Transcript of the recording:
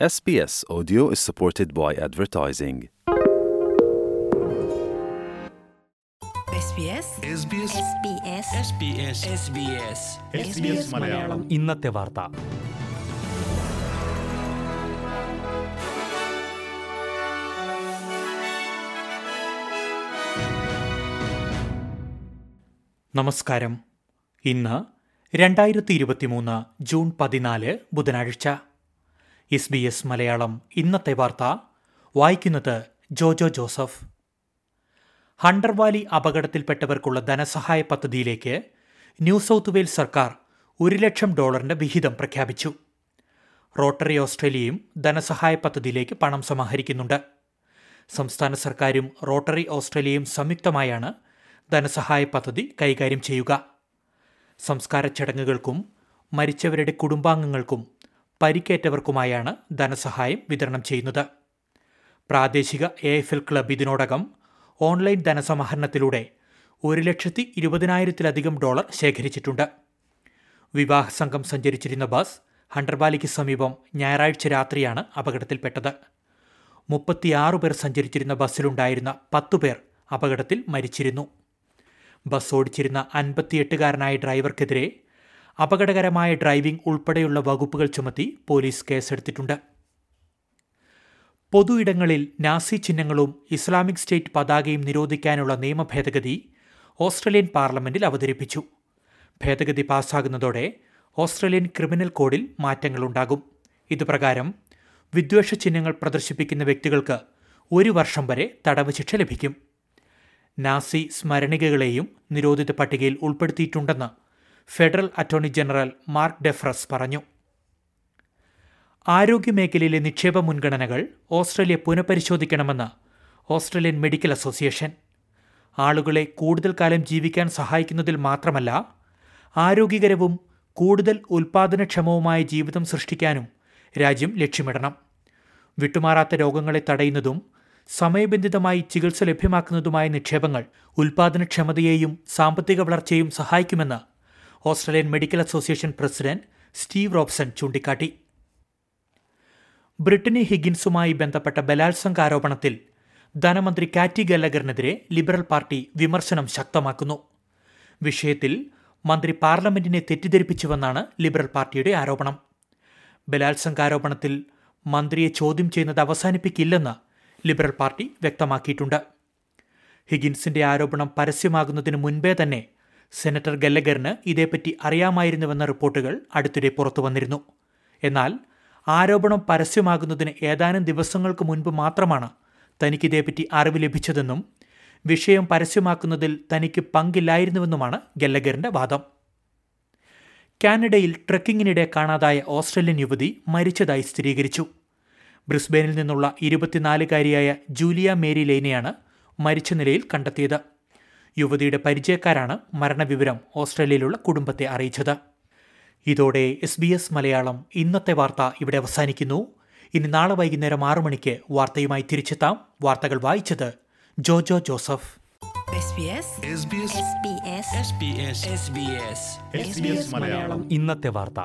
SBS Audio is supported by advertising. SBS SBS SBS SBS SBS SBS Malayalam ഇന്നത്തെ വാർത്ത നമസ്കാരം ഇന്ന് രണ്ടായിരത്തി ഇരുപത്തിമൂന്ന് ജൂൺ പതിനാല് ബുധനാഴ്ച എസ് ബി എസ് മലയാളം ഇന്നത്തെ വാർത്ത. വായിക്കുന്നത് ജോജോ ജോസഫ്. ഹണ്ടർവാലി അപകടത്തിൽപ്പെട്ടവർക്കുള്ള ധനസഹായ പദ്ധതിയിലേക്ക് ന്യൂ സൗത്ത് വെയിൽസ് സർക്കാർ ഒരു ലക്ഷം ഡോളറിന്റെ വിഹിതം പ്രഖ്യാപിച്ചു. റോട്ടറി ഓസ്ട്രേലിയയും ധനസഹായ പദ്ധതിയിലേക്ക് പണം സമാഹരിക്കുന്നുണ്ട്. സംസ്ഥാന സർക്കാരും റോട്ടറി ഓസ്ട്രേലിയയും സംയുക്തമായാണ് ധനസഹായ പദ്ധതി കൈകാര്യം ചെയ്യുക. സംസ്കാര ചടങ്ങുകൾക്കും മരിച്ചവരുടെ കുടുംബാംഗങ്ങൾക്കും പരിക്കേറ്റവർക്കുമായാണ് ധനസഹായം വിതരണം ചെയ്യുന്നത്. പ്രാദേശിക എ എഫ് എൽ ക്ലബ് ഇതിനോടകം ഓൺലൈൻ ധനസമാഹരണത്തിലൂടെ ഒരു ലക്ഷത്തി ഇരുപതിനായിരത്തിലധികം ഡോളർ ശേഖരിച്ചിട്ടുണ്ട്. വിവാഹ സംഘം സഞ്ചരിച്ചിരുന്ന ബസ് ഹണ്ടർബാലിക്ക് സമീപം ഞായറാഴ്ച രാത്രിയാണ് അപകടത്തിൽപ്പെട്ടത്. മുപ്പത്തിയാറ് പേർ സഞ്ചരിച്ചിരുന്ന ബസ്സിലുണ്ടായിരുന്ന പത്തു പേർ അപകടത്തിൽ മരിച്ചിരുന്നു. ബസ് ഓടിച്ചിരുന്ന അൻപത്തിയെട്ടുകാരനായ ഡ്രൈവർക്കെതിരെ അപകടകരമായ ഡ്രൈവിംഗ് ഉൾപ്പെടെയുള്ള വകുപ്പുകൾ ചുമത്തി പോലീസ് കേസെടുത്തിട്ടുണ്ട്. പൊതു ഇടങ്ങളിൽ നാസി ചിഹ്നങ്ങളും ഇസ്ലാമിക് സ്റ്റേറ്റ് പതാകയും നിരോധിക്കാനുള്ള നിയമ ഭേദഗതി ഓസ്ട്രേലിയൻ പാർലമെന്റിൽ അവതരിപ്പിച്ചു. ഭേദഗതി പാസ്സാകുന്നതോടെ ഓസ്ട്രേലിയൻ ക്രിമിനൽ കോഡിൽ മാറ്റങ്ങളുണ്ടാകും. ഇതുപ്രകാരം വിദ്വേഷ ചിഹ്നങ്ങൾ പ്രദർശിപ്പിക്കുന്ന വ്യക്തികൾക്ക് ഒരു വർഷം വരെ തടവ് ശിക്ഷ ലഭിക്കും. നാസി സ്മരണികകളെയും നിരോധിത പട്ടികയിൽ ഉൾപ്പെടുത്തിയിട്ടുണ്ടെന്ന് federal attorney general Mark Dreyfus പറഞ്ഞു. ആരോഗ്യമേഖലയിലെ നിക്ഷേപ മുൻഗണനകൾ ഓസ്ട്രേലിയ പുനഃപരിശോധിക്കണമെന്ന് ഓസ്ട്രേലിയൻ മെഡിക്കൽ അസോസിയേഷൻ. ആളുകളെ കൂടുതൽ കാലം ജീവിക്കാൻ സഹായിക്കുന്നതിൽ മാത്രമല്ല ആരോഗ്യകരവും കൂടുതൽ ഉൽപാദനക്ഷമവുമായ ജീവിതം സൃഷ്ടിക്കാനും രാജ്യം ലക്ഷ്യമിടണം. വിട്ടുമാറാത്ത രോഗങ്ങളെ തടയുന്നതും സമയബന്ധിതമായി ചികിത്സ ലഭ്യമാക്കുന്നതുമായ നിക്ഷേപങ്ങൾ ഉൽപാദനക്ഷമതയെയും സാമ്പത്തിക വളർച്ചയെയും സഹായിക്കുമെന്ന് Australian medical association president Steve Robson ചൂണ്ടിക്കാട്ടി. ബ്രിട്ടനി ഹിഗിൻസുമായി ബന്ധപ്പെട്ട ബലാത്സംഗ ആരോപണത്തിൽ ധനമന്ത്രി കാറ്റി ഗല്ലഗറിനെതിരെ ലിബറൽ പാർട്ടി വിമർശനം ശക്തമാക്കുന്നു. വിഷയത്തിൽ മന്ത്രി പാർലമെന്റിനെ തെറ്റിദ്ധരിപ്പിച്ചുവെന്നാണ് ലിബറൽ പാർട്ടിയുടെ ആരോപണം. ബലാത്സംഗ ആരോപണത്തിൽ മന്ത്രിയെ ചോദ്യം ചെയ്യുന്നത് അവസാനിപ്പിക്കില്ലെന്ന് ലിബറൽ പാർട്ടി വ്യക്തമാക്കിയിട്ടുണ്ട്. ഹിഗിൻസിന്റെ ആരോപണം പരസ്യമാകുന്നതിന് മുൻപേ തന്നെ സെനറ്റർ ഗല്ലഗറിന് ഇതേപ്പറ്റി അറിയാമായിരുന്നുവെന്ന റിപ്പോർട്ടുകൾ അടുത്തിടെ പുറത്തു വന്നിരുന്നു. എന്നാൽ ആരോപണം പരസ്യമാകുന്നതിന് ഏതാനും ദിവസങ്ങൾക്ക് മുൻപ് മാത്രമാണ് തനിക്കിതേപ്പറ്റി അറിവ് ലഭിച്ചതെന്നും വിഷയം പരസ്യമാക്കുന്നതിൽ തനിക്ക് പങ്കില്ലായിരുന്നുവെന്നുമാണ് ഗല്ലഗറിന്റെ വാദം. കാനഡയിൽ ട്രക്കിങ്ങിനിടെ കാണാതായ ഓസ്ട്രേലിയൻ യുവതി മരിച്ചതായി സ്ഥിരീകരിച്ചു. ബ്രിസ്ബെയിനിൽ നിന്നുള്ള ഇരുപത്തിനാലുകാരിയായ ജൂലിയ മേരി ലൈനെയാണ് മരിച്ച നിലയിൽ കണ്ടെത്തിയത്. യുവതിയുടെ പരിചയക്കാരാണ് മരണവിവരം ഓസ്ട്രേലിയയിലുള്ള കുടുംബത്തെ അറിയിച്ചത്. ഇതോടെ എസ് ബി എസ് മലയാളം ഇന്നത്തെ വാർത്ത ഇവിടെ അവസാനിക്കുന്നു. ഇനി നാളെ വൈകുന്നേരം ആറു മണിക്ക് വാർത്തയുമായി തിരിച്ചെത്താം. വാർത്തകൾ വായിച്ചത് Jojo Joseph. SBS SBS SBS SBS SBS SBS Malayalam. ഇന്നത്തെ വാർത്ത.